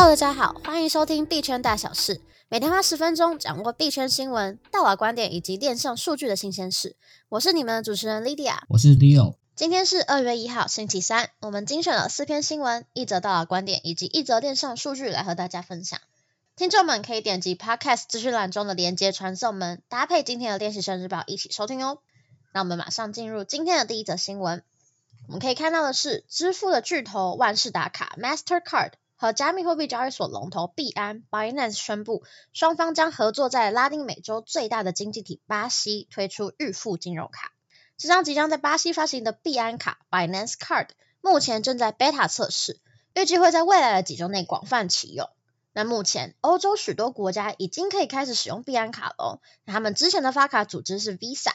Hello，大家好，欢迎收听币圈大小事，每天花十分钟掌握币圈新闻、大佬观点以及链上数据的新鲜事。我是你们的主持人 Lydia，我是 Leo。今天是二月一号，星期三，我们精选了四篇新闻、一则大佬观点以及一则链上数据来和大家分享。听众们可以点击 Podcast 资讯栏中的连接传送门，搭配今天的练习生日报一起收听哦。那我们马上进入今天的第一则新闻。我们可以看到的是，支付的巨头万事达卡 （Mastercard） 和加密货币交易所龙头币安 （Binance） 宣布，双方将合作在拉丁美洲最大的经济体巴西推出预付金融卡。这张即将在巴西发行的币安卡 （Binance Card） 目前正在 Beta 测试，预计会在未来的几周内广泛启用。那目前，欧洲许多国家已经可以开始使用币安卡了。那他们之前的发卡组织是 Visa。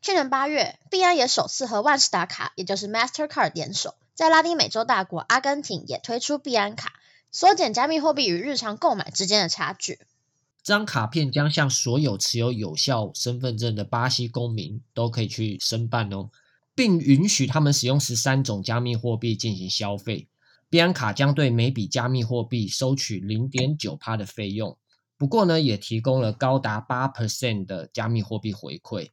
去年八月，币安也首次和万事达卡，也就是 Mastercard 联手，在拉丁美洲大国阿根廷也推出币安卡，缩减加密货币与日常购买之间的差距。这张卡片将向所有持有有效身份证的巴西公民都可以去申办哦，并允许他们使用十三种加密货币进行消费。币安卡将对每笔加密货币收取零点九趴的费用，不过呢，也提供了高达八 percent 的加密货币回馈。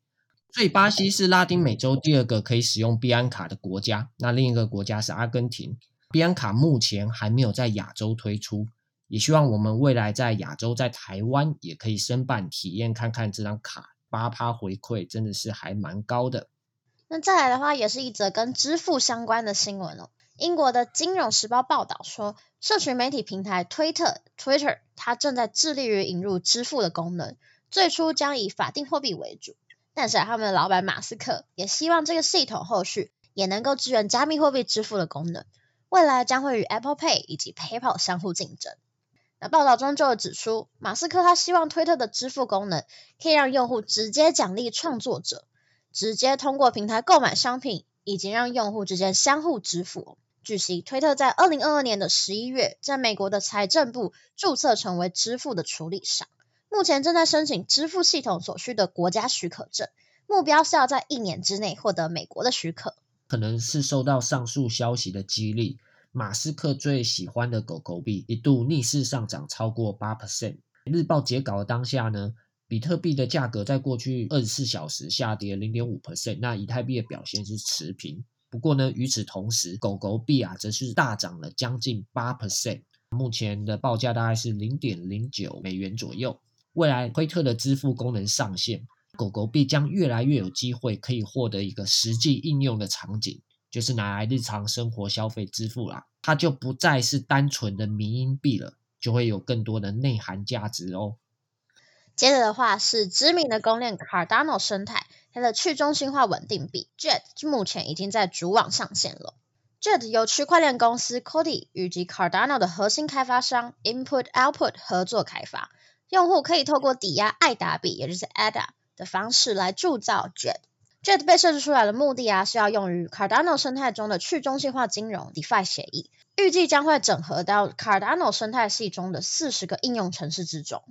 所以，巴西是拉丁美洲第二个可以使用币安卡的国家。那另一个国家是阿根廷。币安卡目前还没有在亚洲推出，也希望我们未来在亚洲，在台湾也可以申办体验看看这张卡。八趴回馈真的是还蛮高的。那再来的话，也是一则跟支付相关的新闻哦。英国的《金融时报》报道说，社群媒体平台推特 （Twitter） 它正在致力于引入支付的功能，最初将以法定货币为主。但是他们的老板马斯克也希望这个系统后续也能够支援加密货币支付的功能，未来将会与 Apple Pay 以及 PayPal 相互竞争。那报道中就指出，马斯克他希望推特的支付功能可以让用户直接奖励创作者，直接通过平台购买商品，以及让用户之间相互支付。据悉，推特在二零二二年的十一月，在美国的财政部注册成为支付的处理商。目前正在申请支付系统所需的国家许可证，目标是要在一年之内获得美国的许可。可能是受到上述消息的激励，马斯克最喜欢的狗狗币一度逆势上涨超过八 percent。日报截稿的当下呢，比特币的价格在过去二十四小时下跌零点五 percent，那以太币的表现是持平。不过呢，与此同时，狗狗币啊则是大涨了将近八 percent，目前的报价大概是零点零九美元左右。未来推特的支付功能上线，狗狗币将越来越有机会可以获得一个实际应用的场景，就是拿来日常生活消费支付啦。它就不再是单纯的迷音币了，就会有更多的内涵价值哦。接着的话是知名的公链 Cardano 生态，它的去中心化稳定币 Jet 目前已经在主网上线了。Jet 由区块链公司 Cody 以及 Cardano 的核心开发商 Input Output 合作开发。用户可以透过抵押爱达币，也就是 ADA 的方式来铸造 Jet。Jet 被设置出来的目的啊，是要用于 Cardano 生态中的去中心化金融 DeFi 协议，预计将会整合到 Cardano 生态系中的四十个应用程式之中。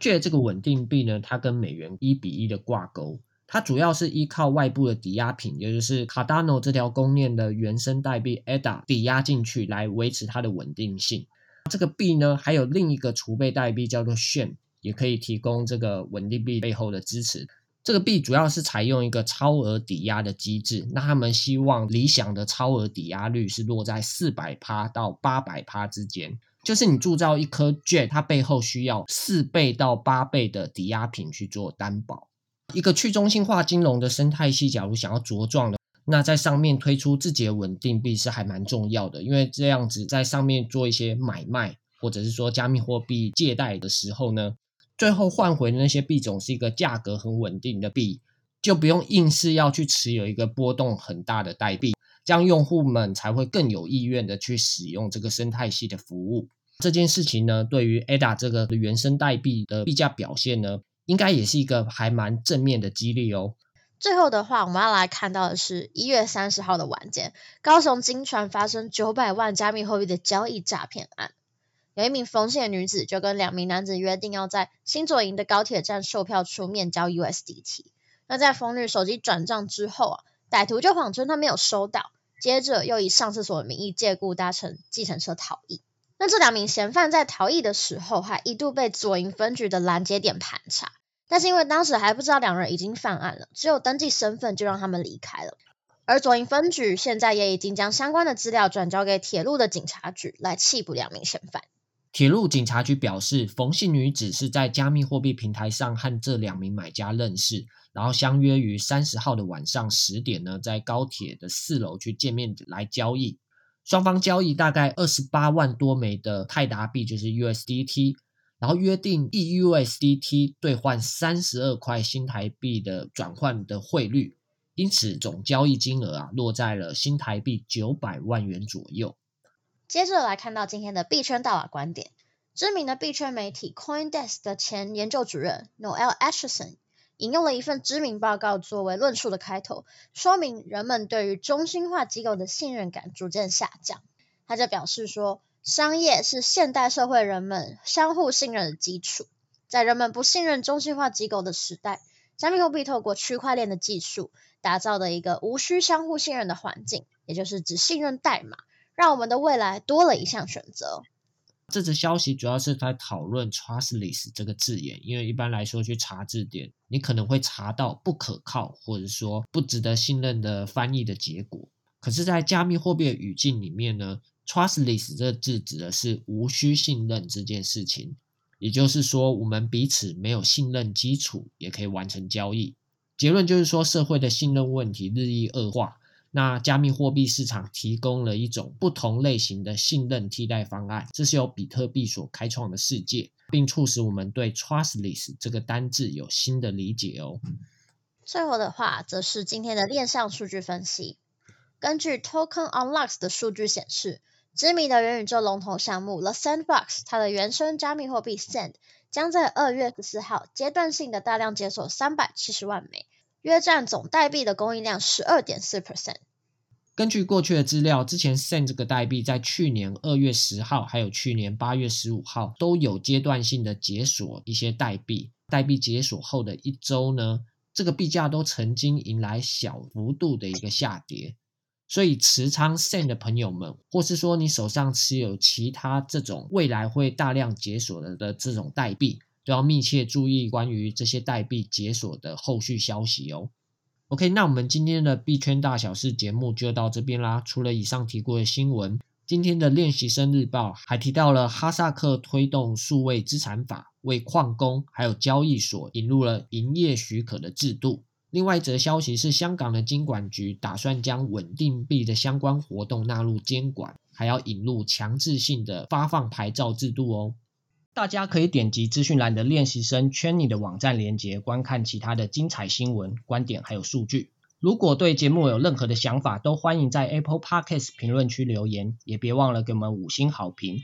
Jet 这个稳定币呢，它跟美元一比一的挂钩，它主要是依靠外部的抵押品，也就是 Cardano 这条公链的原生代币 ADA 抵押进去，来维持它的稳定性。这个币呢，还有另一个储备代币叫做 Shane，也可以提供这个稳定币背后的支持。这个币主要是采用一个超额抵押的机制，那他们希望理想的超额抵押率是落在四百趴到八百趴之间，就是你铸造一颗 Jet，它背后需要四倍到八倍的抵押品去做担保。一个去中心化金融的生态系，假如想要茁壮的。那在上面推出自己的稳定币是还蛮重要的，因为这样子在上面做一些买卖，或者是说加密货币借贷的时候呢，最后换回的那些币种是一个价格很稳定的币，就不用硬是要去持有一个波动很大的代币，这样用户们才会更有意愿的去使用这个生态系的服务。这件事情呢，对于 ADA 这个原生代币的币价表现呢，应该也是一个还蛮正面的激励哦。最后的话，我们要来看到的是一月三十号的晚间，高雄金传发生九百万加密货币的交易诈骗案。有一名冯姓女子就跟两名男子约定要在新左营的高铁站售票处面交 USDT。那在冯女手机转账之后啊，歹徒就谎称他没有收到，接着又以上厕所的名义借故搭乘计程车逃逸。那这两名嫌犯在逃逸的时候，还一度被左营分局的拦截点盘查，但是因为当时还不知道两人已经犯案了，只有登记身份就让他们离开了。而左营分局现在也已经将相关的资料转交给铁路的警察局来缉捕两名嫌犯。铁路警察局表示，冯姓女子是在加密货币平台上和这两名买家认识，然后相约于三十号的晚上十点呢，在高铁的四楼去见面来交易。双方交易大概二十八万多枚的泰达币，就是 USDT，然后约定 E U S D T 兑换三十二块新台币的转换的汇率，因此总交易金额啊落在了新台币九百万元左右。接着来看到今天的币圈大佬观点，知名的币圈媒体 CoinDesk 的前研究主任 Noel Atchison。引用了一份知名报告作为论述的开头，说明人们对于中心化机构的信任感逐渐下降。他就表示说，商业是现代社会人们相互信任的基础。在人们不信任中心化机构的时代，加密货币透过区块链的技术，打造的一个无需相互信任的环境，也就是只信任代码，让我们的未来多了一项选择。这则消息主要是在讨论 “trustless” 这个字眼，因为一般来说去查字典，你可能会查到不可靠或者说不值得信任的翻译的结果。可是，在加密货币的语境里面呢，“trustless” 这个字指的是无需信任这件事情，也就是说，我们彼此没有信任基础也可以完成交易。结论就是说，社会的信任问题日益恶化。那加密货币市场提供了一种不同类型的信任替代方案，这是由比特币所开创的世界，并促使我们对 trustless 这个单字有新的理解哦。最后的话，则是今天的链上数据分析。根据 Token Unlocks 的数据显示，知名的元宇宙龙头项目 The Sandbox，它的原生加密货币 Sand 将在二月十四号阶段性的大量解锁三百七十万枚。约占总代币的供应量十二点四 percent。根据过去的资料，之前 SAND 这个代币在去年二月十号，还有去年八月十五号都有阶段性的解锁一些代币。代币解锁后的一周呢，这个币价都曾经迎来小幅度的一个下跌。所以持仓 san 的朋友们，或是说你手上持有其他这种未来会大量解锁的的这种代币。都要密切注意关于这些代币解锁的后续消息哦。OK，那我们今天的币圈大小事节目就到这边啦。除了以上提过的新闻，今天的练习生日报还提到了哈萨克推动数位资产法，为矿工还有交易所引入了营业许可的制度。另外一则消息是，香港的金管局打算将稳定币的相关活动纳入监管，还要引入强制性的发放牌照制度哦。大家可以点击资讯栏的练习生圈里的网站连接，观看其他的精彩新闻、观点还有数据。如果对节目有任何的想法，都欢迎在 Apple Podcast 评论区留言，也别忘了给我们五星好评，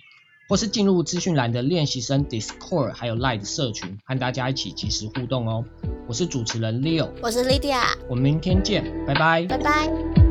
或是进入资讯栏的练习生 Discord 还有 Live 社群，和大家一起即时互动哦。我是主持人 Leo，我是 Lydia，我们明天见，拜拜，拜拜。